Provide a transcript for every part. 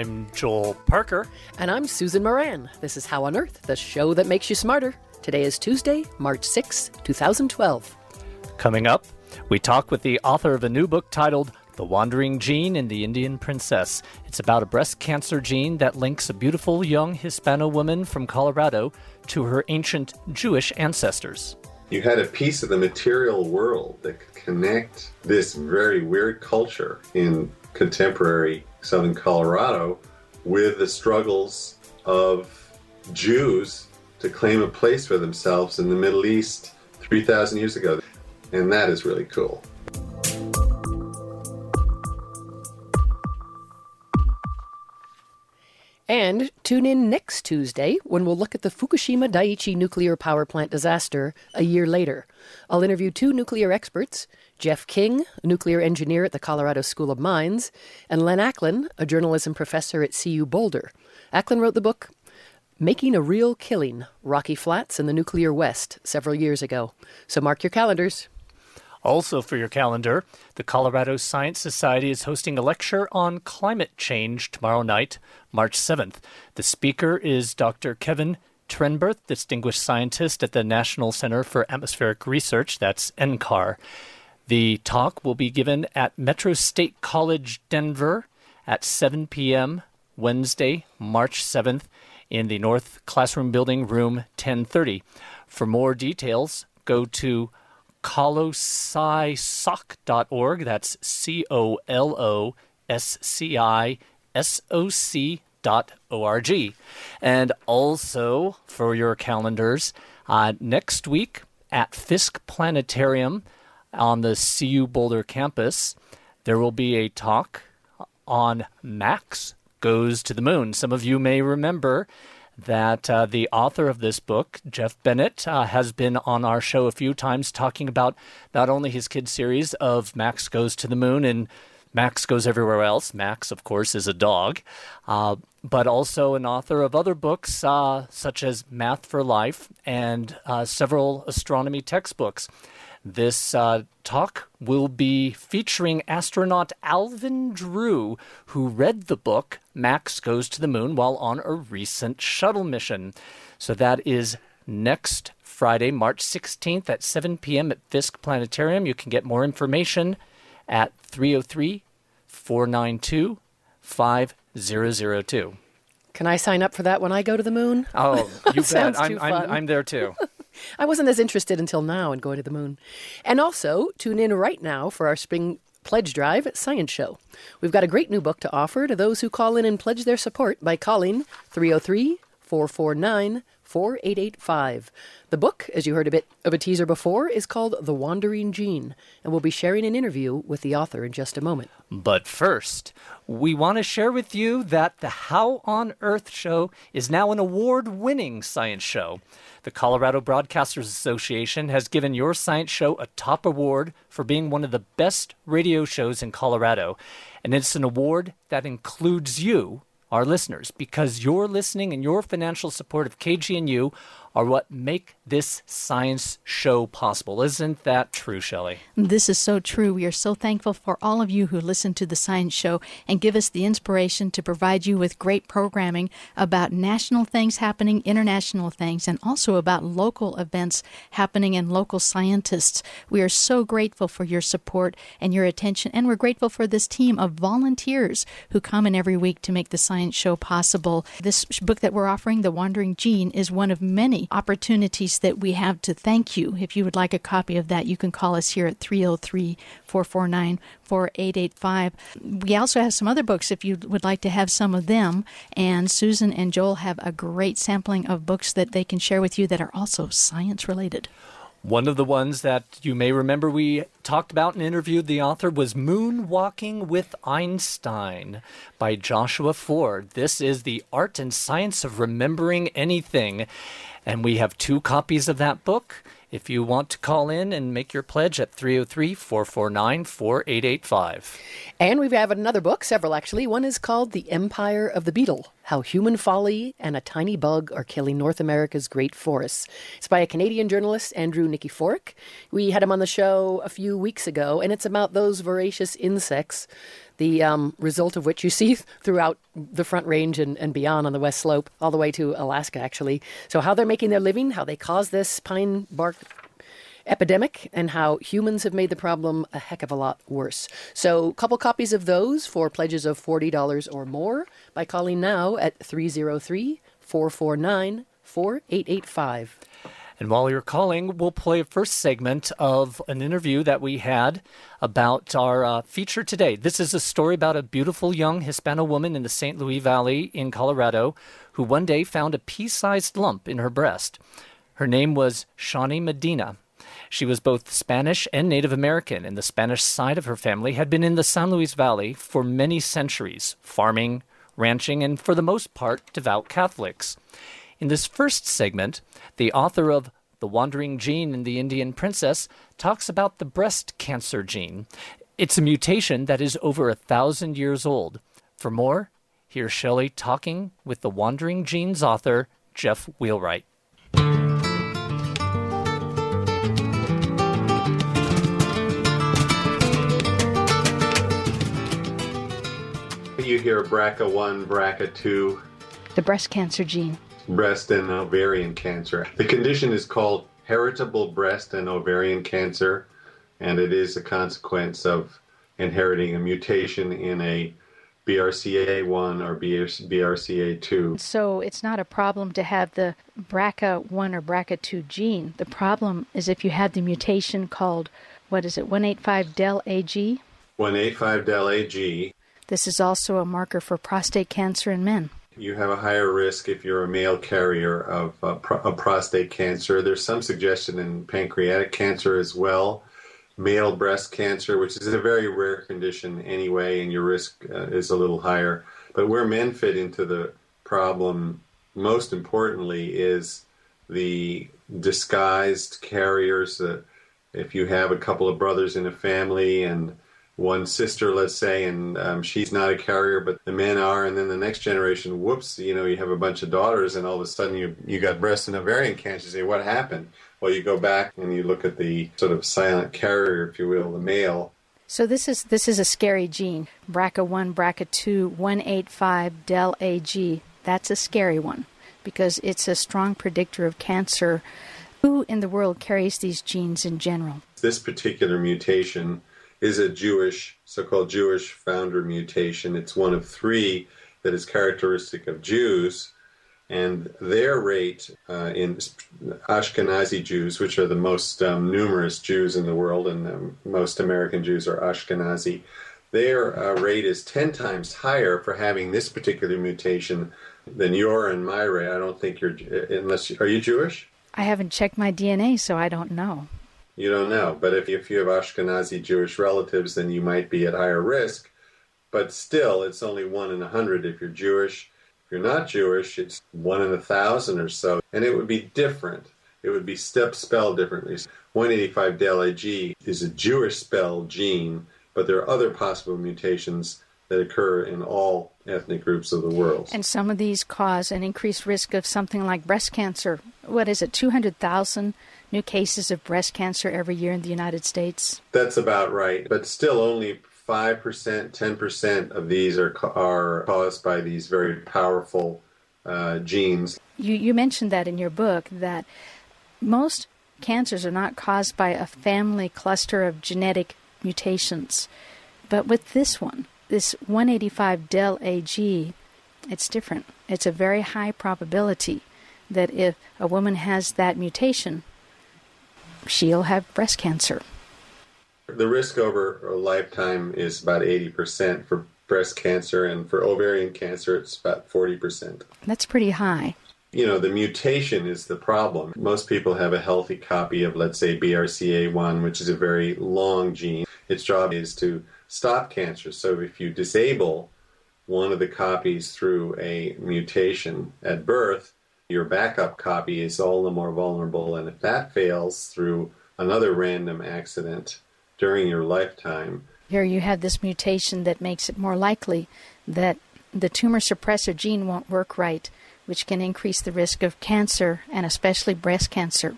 I'm Joel Parker. And I'm Susan Moran. This is How on Earth, the show that makes you smarter. Today is Tuesday, March 6, 2012. Coming up, we talk with the author of a new book titled The Wandering Gene and the Indian Princess. It's about a breast cancer gene that links a beautiful young Hispano woman from Colorado to her ancient Jewish ancestors. You had a piece of the material world that could connect this very weird culture in contemporary southern Colorado with the struggles of Jews to claim a place for themselves in the Middle East 3,000 years ago. And that is really cool. And tune in next Tuesday when we'll look at the Fukushima Daiichi nuclear power plant disaster a year later. I'll interview two nuclear experts Jeff King, a nuclear engineer at the Colorado School of Mines, and Len Ackland, a journalism professor at CU Boulder. Ackland wrote the book Making a Real Killing Rocky Flats and the Nuclear West several years ago. So mark your calendars. Also, for your calendar, the Colorado Science Society is hosting a lecture on climate change tomorrow night, March 7th. The speaker is Dr. Kevin Trenberth, Distinguished Scientist at the National Center for Atmospheric Research, that's NCAR. The talk will be given at Metro State College, Denver at 7 p.m. Wednesday, March 7th in the North Classroom Building, room 1030. For more details, go to coloscisoc.org. That's C O L O S C I S O C dot org. And also for your calendars, uh, next week at Fisk Planetarium on the CU Boulder campus, there will be a talk on Max Goes to the Moon. Some of you may remember that uh, the author of this book, Jeff Bennett, uh, has been on our show a few times talking about not only his kids' series of Max Goes to the Moon and Max Goes Everywhere Else. Max, of course, is a dog, uh, but also an author of other books uh, such as Math for Life and uh, several astronomy textbooks. This uh, talk will be featuring astronaut Alvin Drew, who read the book Max Goes to the Moon while on a recent shuttle mission. So that is next Friday, March 16th at 7 p.m. at Fisk Planetarium. You can get more information at 303 492 5002. Can I sign up for that when I go to the moon? Oh, you bet. I'm, too I'm, fun. I'm there too. I wasn't as interested until now in going to the moon. And also, tune in right now for our spring pledge drive Science Show. We've got a great new book to offer to those who call in and pledge their support by calling 303 449 4885. The book, as you heard a bit of a teaser before, is called The Wandering Gene, and we'll be sharing an interview with the author in just a moment. But first, we want to share with you that the How on Earth show is now an award winning science show. The Colorado Broadcasters Association has given your science show a top award for being one of the best radio shows in Colorado. And it's an award that includes you, our listeners, because your listening and your financial support of KGNU are what make this science show possible. Isn't that true, Shelley? This is so true. We are so thankful for all of you who listen to the Science Show and give us the inspiration to provide you with great programming about national things happening, international things, and also about local events happening and local scientists. We are so grateful for your support and your attention, and we're grateful for this team of volunteers who come in every week to make the Science Show possible. This book that we're offering, The Wandering Gene, is one of many opportunities that we have to thank you. If you would like a copy of that, you can call us here at 303 449 4885. We also have some other books if you would like to have some of them. And Susan and Joel have a great sampling of books that they can share with you that are also science related. One of the ones that you may remember we talked about and interviewed the author was Moonwalking with Einstein by Joshua Foer. This is the art and science of remembering anything. And we have two copies of that book. If you want to call in and make your pledge at 303 449 4885. And we have another book, several actually. One is called The Empire of the Beetle How Human Folly and a Tiny Bug Are Killing North America's Great Forests. It's by a Canadian journalist, Andrew Nikiforuk. We had him on the show a few weeks ago, and it's about those voracious insects, the um, result of which you see throughout the Front Range and, and beyond on the West Slope, all the way to Alaska, actually. So, how they're making their living, how they cause this pine bark epidemic and how humans have made the problem a heck of a lot worse. So, a couple copies of those for pledges of $40 or more by calling now at 303 449 4885. And while you're calling, we'll play a first segment of an interview that we had about our uh, feature today. This is a story about a beautiful young Hispano woman in the San Luis Valley in Colorado who one day found a pea sized lump in her breast. Her name was Shonnie Medina, she was both Spanish and Native American, and the Spanish side of her family had been in the San Luis Valley for many centuries, farming, ranching, and for the most part, devout Catholics. In this first segment, the author of The Wandering Gene and the Indian Princess talks about the breast cancer gene. It's a mutation that is over a thousand years old. For more, here's Shelley talking with the Wandering Genes author, Jeff Wheelwright. You hear BRCA1, BRCA2. The breast cancer gene. Breast and ovarian cancer. The condition is called heritable breast and ovarian cancer, and it is a consequence of inheriting a mutation in a BRCA1 or BRCA2. So it's not a problem to have the BRCA1 or BRCA2 gene. The problem is if you have the mutation called, what is it, 185 del AG? 185 del AG. This is also a marker for prostate cancer in men. You have a higher risk if you're a male carrier of, uh, pro- prostate cancer. There's some suggestion in pancreatic cancer as well. Male breast cancer, which is a very rare condition anyway, and your risk uh, is a little higher. But where men fit into the problem, most importantly, is the disguised carriers. That if you have a couple of brothers in a family and one sister, let's say, and um, she's not a carrier, but the men are, and then the next generation, whoops, you know, you have a bunch of daughters, and all of a sudden you you got breast and ovarian cancer. You say, what happened? Well, you go back and you look at the sort of silent carrier, if you will, the male. So this is this is a scary gene, BRCA1, BRCA2, 185 del AG. That's a scary one because it's a strong predictor of cancer. Who in the world carries these genes in general? This particular mutation is a Jewish, so called Jewish founder mutation. It's one of three that is characteristic of Jews. And their rate uh, in Ashkenazi Jews, which are the most um, numerous Jews in the world, and um, most American Jews are Ashkenazi, their uh, rate is 10 times higher for having this particular mutation than your and my rate. I don't think you're, unless, are you Jewish? I haven't checked my DNA, so I don't know. You don't know. But if, if you have Ashkenazi Jewish relatives, then you might be at higher risk. But still, it's only one in a hundred if you're Jewish. If you're not Jewish, it's one in a thousand or so. And it would be different. It would be step spelled differently. 185 del AG is a Jewish spell gene, but there are other possible mutations that occur in all ethnic groups of the world. And some of these cause an increased risk of something like breast cancer. What is it, 200,000 new cases of breast cancer every year in the United States? That's about right, but still only 5%, 10% of these are, are caused by these very powerful uh, genes. You, you mentioned that in your book that most cancers are not caused by a family cluster of genetic mutations. But with this one, this 185 del AG, it's different. It's a very high probability that if a woman has that mutation, she'll have breast cancer. The risk over a lifetime is about 80% for breast cancer, and for ovarian cancer, it's about 40%. That's pretty high. You know, the mutation is the problem. Most people have a healthy copy of, let's say, BRCA1, which is a very long gene. Its job is to stop cancer. So if you disable one of the copies through a mutation at birth, your backup copy is all the more vulnerable. And if that fails through another random accident during your lifetime, here you have this mutation that makes it more likely that the tumor suppressor gene won't work right, which can increase the risk of cancer and especially breast cancer.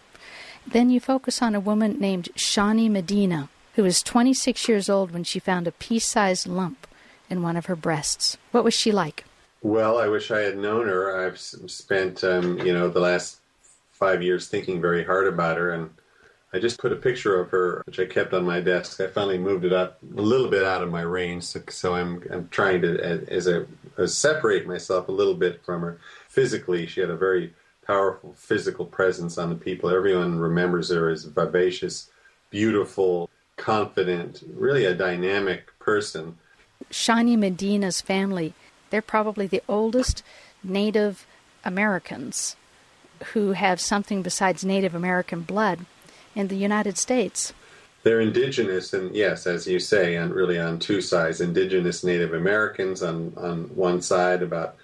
Then you focus on a woman named Shonnie Medina, who was 26 years old when she found a pea sized lump in one of her breasts. What was she like? Well, I wish I had known her. I've spent, um, you know, the last five years thinking very hard about her, and I just put a picture of her, which I kept on my desk. I finally moved it up a little bit out of my range, so, so I'm I'm trying to as a as separate myself a little bit from her physically. She had a very powerful physical presence on the people. Everyone remembers her as vivacious, beautiful, confident, really a dynamic person. Shonnie Medina's family, they're probably the oldest Native Americans who have something besides Native American blood in the United States. They're indigenous, and yes, as you say, and really on two sides. Indigenous Native Americans on, on one side, about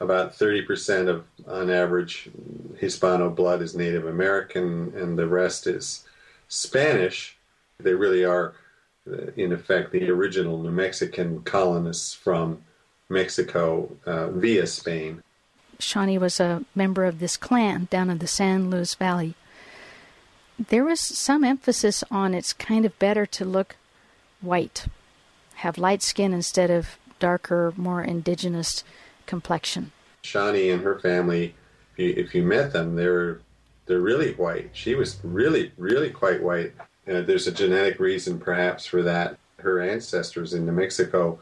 about 30% of, on average, Hispano blood is Native American, and the rest is Spanish. They really are, uh, in effect, the original New Mexican colonists from Mexico uh, via Spain. Shonnie was a member of this clan down in the San Luis Valley. There was some emphasis on it's kind of better to look white, have light skin instead of darker, more indigenous complexion. Shonnie and her family, if you, if you met them, they're they're really white. She was really, really quite white. Uh, there's a genetic reason, perhaps, for that. Her ancestors in New Mexico,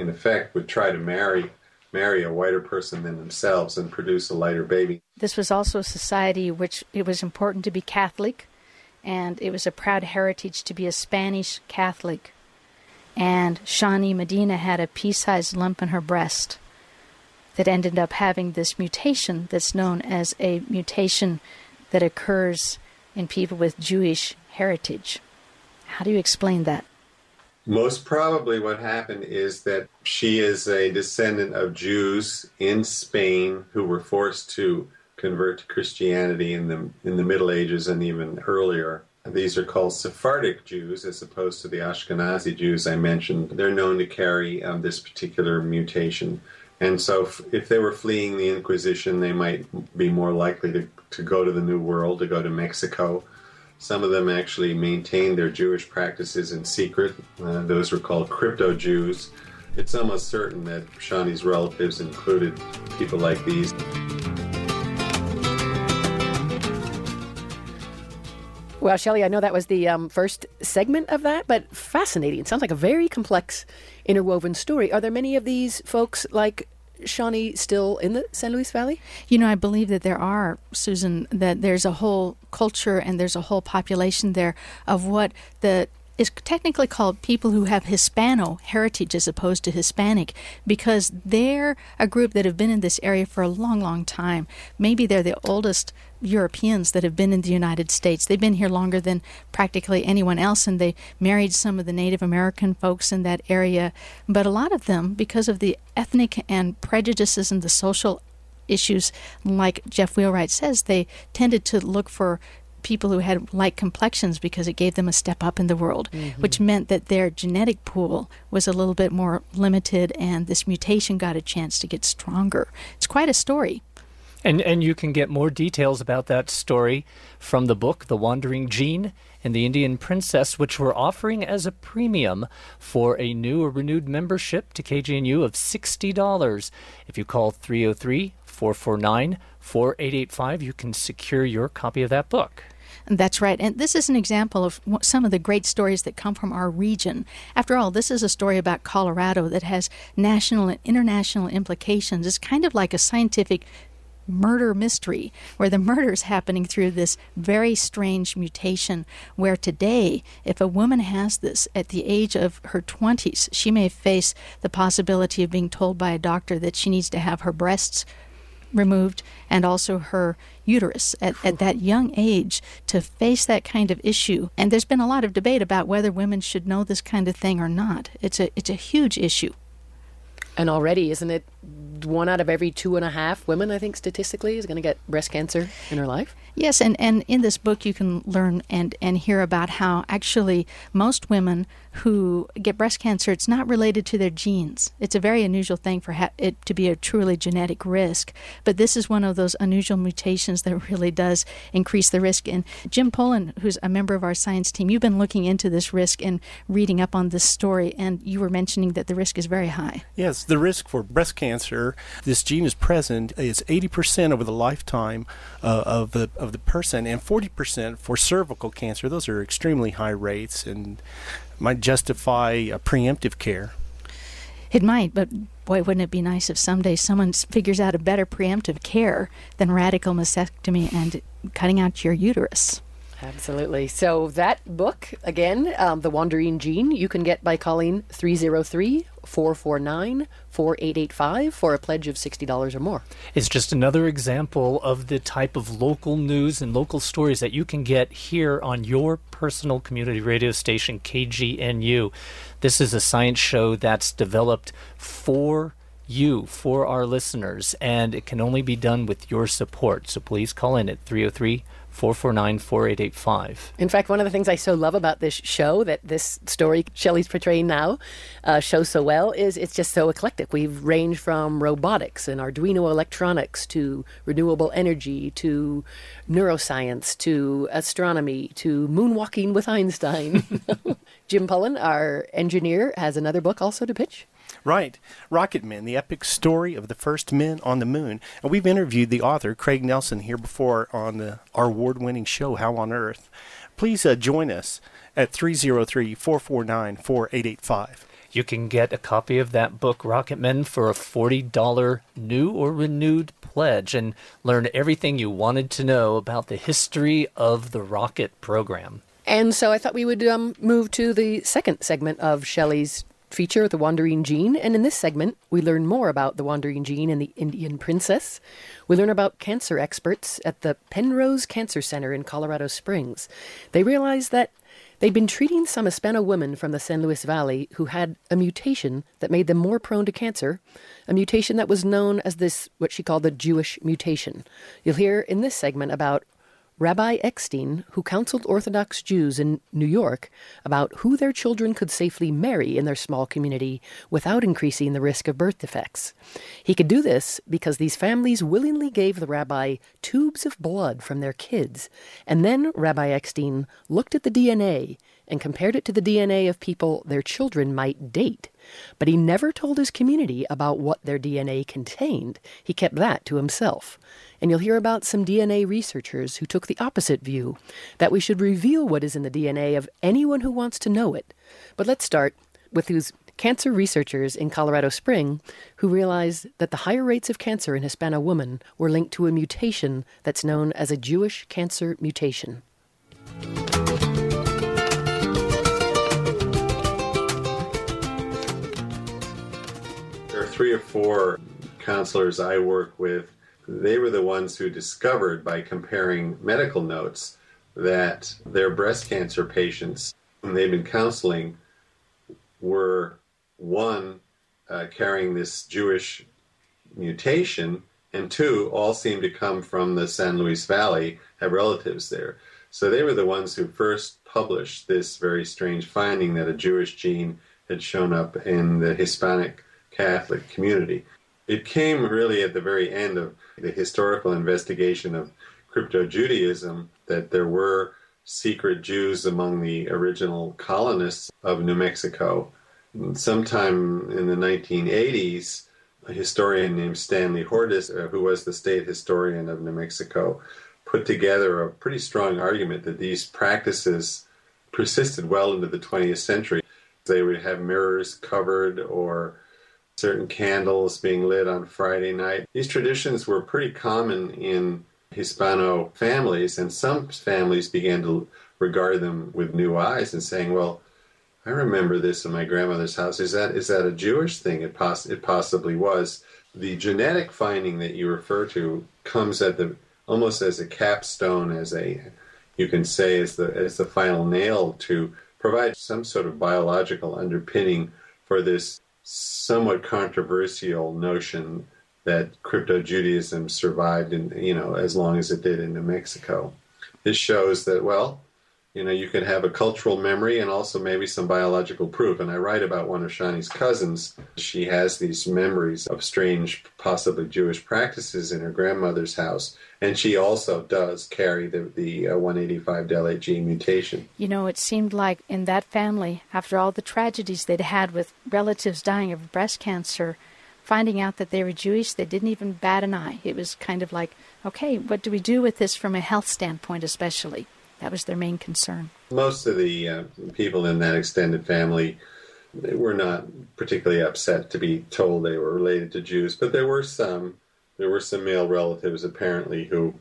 in effect, would try to marry marry a whiter person than themselves and produce a lighter baby. This was also a society which it was important to be Catholic, and it was a proud heritage to be a Spanish Catholic. And Shonnie Medina had a pea-sized lump in her breast that ended up having this mutation that's known as a mutation that occurs in people with Jewish heritage. How do you explain that? Most probably, what happened is that she is a descendant of Jews in Spain who were forced to convert to Christianity in the in the Middle Ages and even earlier. These are called Sephardic Jews as opposed to the Ashkenazi Jews I mentioned. They're known to carry um, this particular mutation. And so, if, if, they were fleeing the Inquisition, they might be more likely to, to go to the New World, to go to Mexico. Some of them actually maintained their Jewish practices in secret. Uh, those were called crypto Jews. It's almost certain that Shonnie's relatives included people like these. Well, Shelley, I know that was the um, first segment of that, but fascinating. It sounds like a very complex interwoven story. Are there many of these folks like Shonnie still in the San Luis Valley? You know, I believe that there are, Susan, that there's a whole culture and there's a whole population there of what the is technically called people who have Hispano heritage as opposed to Hispanic because they're a group that have been in this area for a long, long time. Maybe they're the oldest Europeans that have been in the United States. They've been here longer than practically anyone else, and they married some of the Native American folks in that area. But a lot of them, because of the ethnic and prejudices and the social issues, like Jeff Wheelwright says, they tended to look for people who had light complexions because it gave them a step up in the world, mm-hmm. which meant that their genetic pool was a little bit more limited and this mutation got a chance to get stronger. It's quite a story. And and you can get more details about that story from the book The Wandering Gene and the Indian Princess, which we're offering as a premium for a new or renewed membership to KGNU of $60. If you call 303 449 4885, you can secure your copy of that book. That's right. And this is an example of some of the great stories that come from our region. After all, this is a story about Colorado that has national and international implications. It's kind of like a scientific murder mystery where the murder is happening through this very strange mutation where today if a woman has this at the age of her 20s she may face the possibility of being told by a doctor that she needs to have her breasts removed and also her uterus at, at that young age to face that kind of issue. And there's been a lot of debate about whether women should know this kind of thing or not. It's a it's a huge issue. And already, isn't it one out of every two and a half women, I think, statistically, is going to get breast cancer in her life. Yes, and, and in this book you can learn and, and hear about how actually most women who get breast cancer, it's not related to their genes. It's a very unusual thing for ha- it to be a truly genetic risk. But this is one of those unusual mutations that really does increase the risk. And Jim Pullen, who's a member of our science team, you've been looking into this risk and reading up on this story, and you were mentioning that the risk is very high. Yes, the risk for breast cancer, this gene is present, it's 80% over the lifetime uh, of the of the person, and 40% for cervical cancer. Those are extremely high rates, and might justify a preemptive care. It might, but boy, wouldn't it be nice if someday someone figures out a better preemptive care than radical mastectomy and cutting out your uterus? Absolutely. So that book, again, um, The Wandering Gene, you can get by calling 303 449 4885 for a pledge of $60 or more. It's just another example of the type of local news and local stories that you can get here on your personal community radio station, KGNU. This is a science show that's developed for you, for our listeners, and it can only be done with your support. So please call in at 303 449 4885. In fact, one of the things I so love about this show that this story Shelley's portraying now uh, shows so well is it's just so eclectic. We've ranged from robotics and Arduino electronics to renewable energy to neuroscience to astronomy to moonwalking with Einstein. Jim Pullen, our engineer, has another book also to pitch. Right. Rocket Men, the epic story of the first men on the moon. And we've interviewed the author, Craig Nelson, here before on the, our award winning show, How on Earth. Please uh, join us at 303 449 4885. You can get a copy of that book, Rocket Men, for a $40 new or renewed pledge and learn everything you wanted to know about the history of the rocket program. And so I thought we would um, move to the second segment of Shelley's feature, The Wandering Gene. And in this segment, we learn more about the Wandering Gene and the Indian Princess. We learn about cancer experts at the Penrose Cancer Center in Colorado Springs. They realized that they'd been treating some Hispano women from the San Luis Valley who had a mutation that made them more prone to cancer, a mutation that was known as this, what she called the Jewish mutation. You'll hear in this segment about Rabbi Eckstein, who counseled Orthodox Jews in New York about who their children could safely marry in their small community without increasing the risk of birth defects. He could do this because these families willingly gave the rabbi tubes of blood from their kids, and then Rabbi Eckstein looked at the DNA and compared it to the DNA of people their children might date. But he never told his community about what their DNA contained. He kept that to himself and you'll hear about some DNA researchers who took the opposite view that we should reveal what is in the DNA of anyone who wants to know it. But let's start with these cancer researchers in Colorado Spring who realized that the higher rates of cancer in Hispano women were linked to a mutation that's known as a Jewish cancer mutation. Three or four counselors I work with they were the ones who discovered by comparing medical notes that their breast cancer patients, whom they've been counseling, were one, uh, carrying this Jewish mutation, and two, all seemed to come from the San Luis Valley, have relatives there. So they were the ones who first published this very strange finding that a Jewish gene had shown up in the Hispanic Catholic community. It came really at the very end of the historical investigation of crypto Judaism that there were secret Jews among the original colonists of New Mexico. Sometime in the 1980s, a historian named Stanley Hordes, uh, who was the state historian of New Mexico, put together a pretty strong argument that these practices persisted well into the 20th century. They would have mirrors covered or certain candles being lit on Friday night. These traditions were pretty common in Hispano families, and some families began to regard them with new eyes and saying, "Well, I remember this in my grandmother's house. Is that is that a Jewish thing? It, poss- it possibly was." The genetic finding that you refer to comes at the almost as a capstone, as a you can say as the as the final nail to provide some sort of biological underpinning for this somewhat controversial notion that crypto Judaism survived in you know as long as it did in New Mexico. This shows that well, you know, you can have a cultural memory and also maybe some biological proof. And I write about one of Shonnie's cousins. She has these memories of strange, possibly Jewish practices in her grandmother's house. And she also does carry the, the uh, 185 del gene mutation. You know, it seemed like in that family, after all the tragedies they'd had with relatives dying of breast cancer, finding out that they were Jewish, they didn't even bat an eye. It was kind of like, okay, what do we do with this from a health standpoint, especially? That was their main concern. Most of the uh, people in that extended family were not particularly upset to be told they were related to Jews, but there were some. There were some male relatives apparently who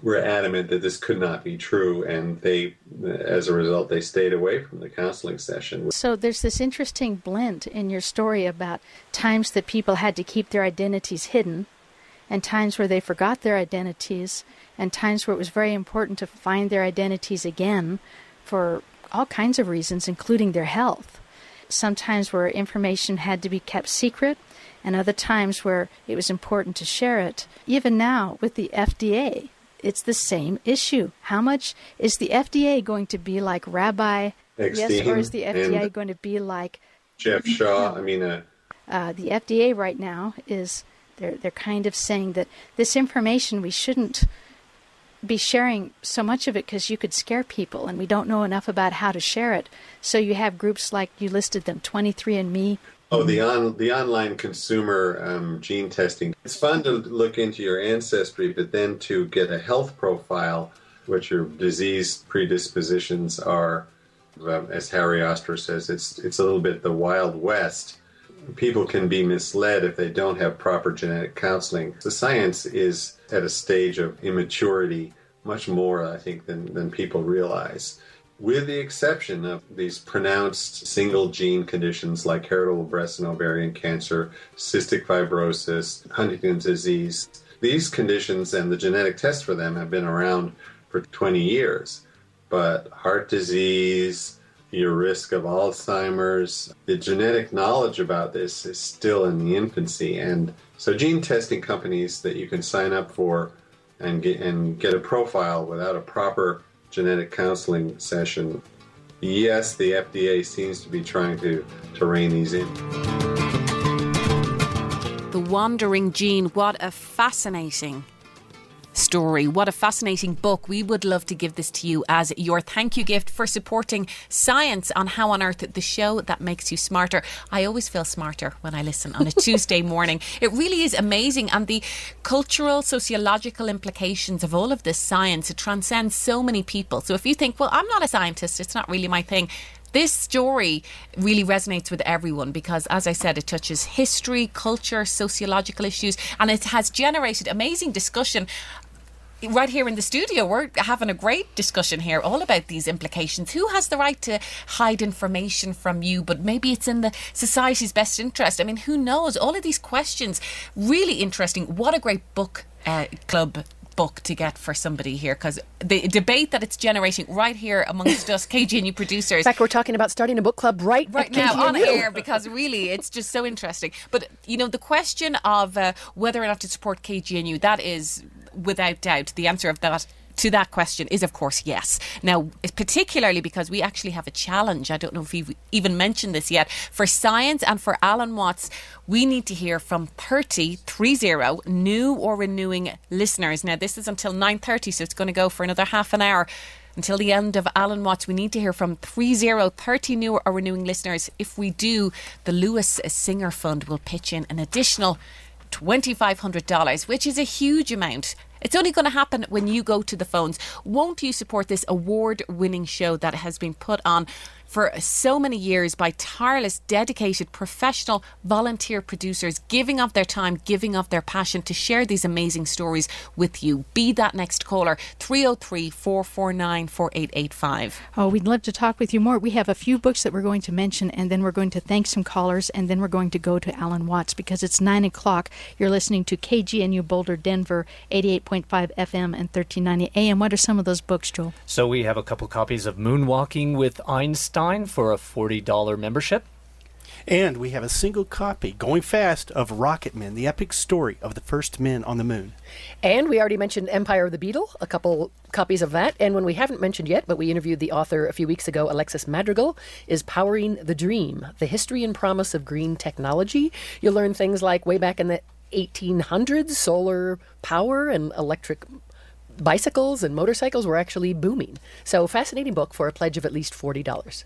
were adamant that this could not be true, and they, as a result, they stayed away from the counseling session. So there's this interesting blend in your story about times that people had to keep their identities hidden, and times where they forgot their identities, and times where it was very important to find their identities again for all kinds of reasons, including their health. Sometimes where information had to be kept secret, and other times where it was important to share it. Even now, with the FDA, it's the same issue. How much is the FDA going to be like Rabbi? Eckstein yes, or is the FDA going to be like Jeff Shaw? I mean, uh, uh, the FDA right now is they're they're kind of saying that this information we shouldn't be sharing so much of it because you could scare people, and we don't know enough about how to share it. So you have groups like you listed them, 23andMe. Oh, the on the online consumer um, gene testing. It's fun to look into your ancestry, but then to get a health profile, what your disease predispositions are. Um, as Harry Ostrer says, it's it's a little bit the wild west. People can be misled if they don't have proper genetic counseling. The science is at a stage of immaturity, much more, I think, than, than people realize. With the exception of these pronounced single gene conditions like heritable breast and ovarian cancer, cystic fibrosis, Huntington's disease, these conditions and the genetic test for them have been around for 20 years. But heart disease, your risk of Alzheimer's, the genetic knowledge about this is still in the infancy. And so, gene testing companies that you can sign up for and get, and get a profile without a proper genetic counseling session, yes, the FDA seems to be trying to, to rein these in. The Wandering Gene, what a fascinating story. What a fascinating book. We would love to give this to you as your thank you gift for supporting science on How on Earth, the show that makes you smarter. I always feel smarter when I listen on a Tuesday morning. It really is amazing. And the cultural, sociological implications of all of this science, it transcends so many people. So if you think, well, I'm not a scientist, it's not really my thing this story really resonates with everyone because, as I said, it touches history, culture, sociological issues, and it has generated amazing discussion right here in the studio, we're having a great discussion here all about these implications. Who has the right to hide information from you, but maybe it's in the society's best interest? I mean, who knows? All of these questions, really interesting. What a great book uh, club book to get for somebody here because the debate that it's generating right here amongst us KGNU producers. In fact, we're talking about starting a book club right, right now on air because really it's just so interesting. But you know, the question of uh, whether or not to support KGNU that is without doubt, the answer of that to that question is, of course, yes. Now, particularly because we actually have a challenge. I don't know if we've even mentioned this yet. For science and for Alan Watts, we need to hear from 30, 30 new or renewing listeners. Now, this is until 9.30, so it's going to go for another half an hour until the end of Alan Watts. We need to hear from 30, 30 new or renewing listeners. If we do, the Lewis Singer Fund will pitch in an additional $2,500, which is a huge amount. It's only going to happen when you go to the phones. Won't you support this award winning show that has been put on for so many years by tireless, dedicated, professional volunteer producers giving of their time, giving of their passion to share these amazing stories with you. Be that next caller 303 449 4885. Oh, we'd love to talk with you more. We have a few books that we're going to mention, and then we're going to thank some callers, and then we're going to go to Alan Watts because it's 9 o'clock. You're listening to KGNU Boulder, Denver, 88.5 FM and 1390 AM. What are some of those books, Joel? So we have a couple copies of Moonwalking with Einstein for a $40 membership. And we have a single copy, going fast, of Rocket Men, the epic story of the first men on the moon. And we already mentioned Empire of the Beetle, a couple copies of that. And when we haven't mentioned yet, but we interviewed the author a few weeks ago, Alexis Madrigal, is Powering the Dream The History and Promise of Green Technology. You'll learn things like way back in the 1800s, solar power and electric bicycles and motorcycles were actually booming. So, fascinating book for a pledge of at least $40.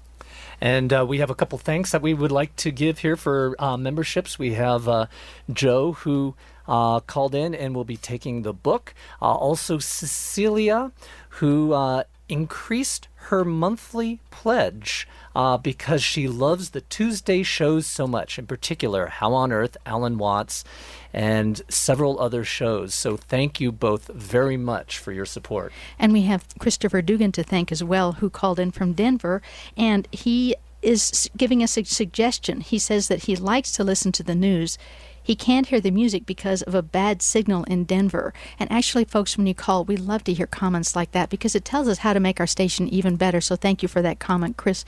And uh, we have a couple thanks that we would like to give here for uh, memberships. We have uh, Joe, who uh, called in and will be taking the book. Uh, also, Cecilia, who uh, increased her monthly pledge uh, because she loves the Tuesday shows so much, in particular, How on Earth, Alan Watts, and several other shows. So thank you both very much for your support. And we have Christopher Dugan to thank as well, who called in from Denver, and he is giving us a suggestion. He says that he likes to listen to the news. He can't hear the music because of a bad signal in Denver. And actually, folks, when you call, we love to hear comments like that because it tells us how to make our station even better. So thank you for that comment, Chris,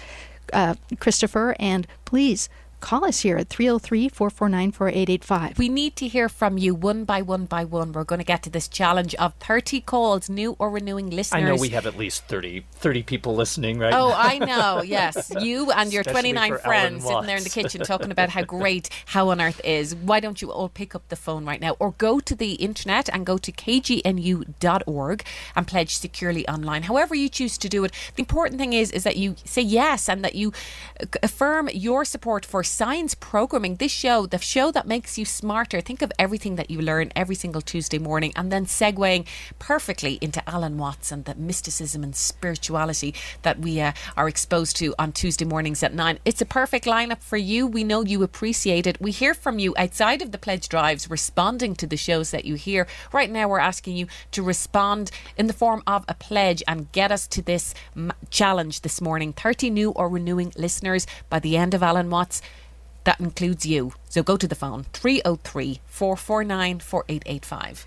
uh, Christopher. And please call us here at 303 449 4885. We need to hear from you one by one by one. We're going to get to this challenge of 30 calls, new or renewing listeners. I know we have at least 30, 30 people listening right Oh, now. I know. Yes, you and your Especially 29 friends sitting there in the kitchen talking about how great How on Earth is. Why don't you all pick up the phone right now or go to the internet and go to kgnu.org and pledge securely online. However you choose to do it. The important thing is is that you say yes and that you uh, affirm your support for science programming. This show, the show that makes you smarter. Think of everything that you learn every single Tuesday morning and then segueing perfectly into Alan Watts and the mysticism and spirituality that we uh, are exposed to on Tuesday mornings at 9. It's a perfect lineup for you. We know you appreciate it. We hear from you outside of the pledge drives responding to the shows that you hear. Right now, we're asking you to respond in the form of a pledge and get us to this challenge this morning 30 new or renewing listeners by the end of Alan Watts. That includes you. So go to the phone 303 449 4885.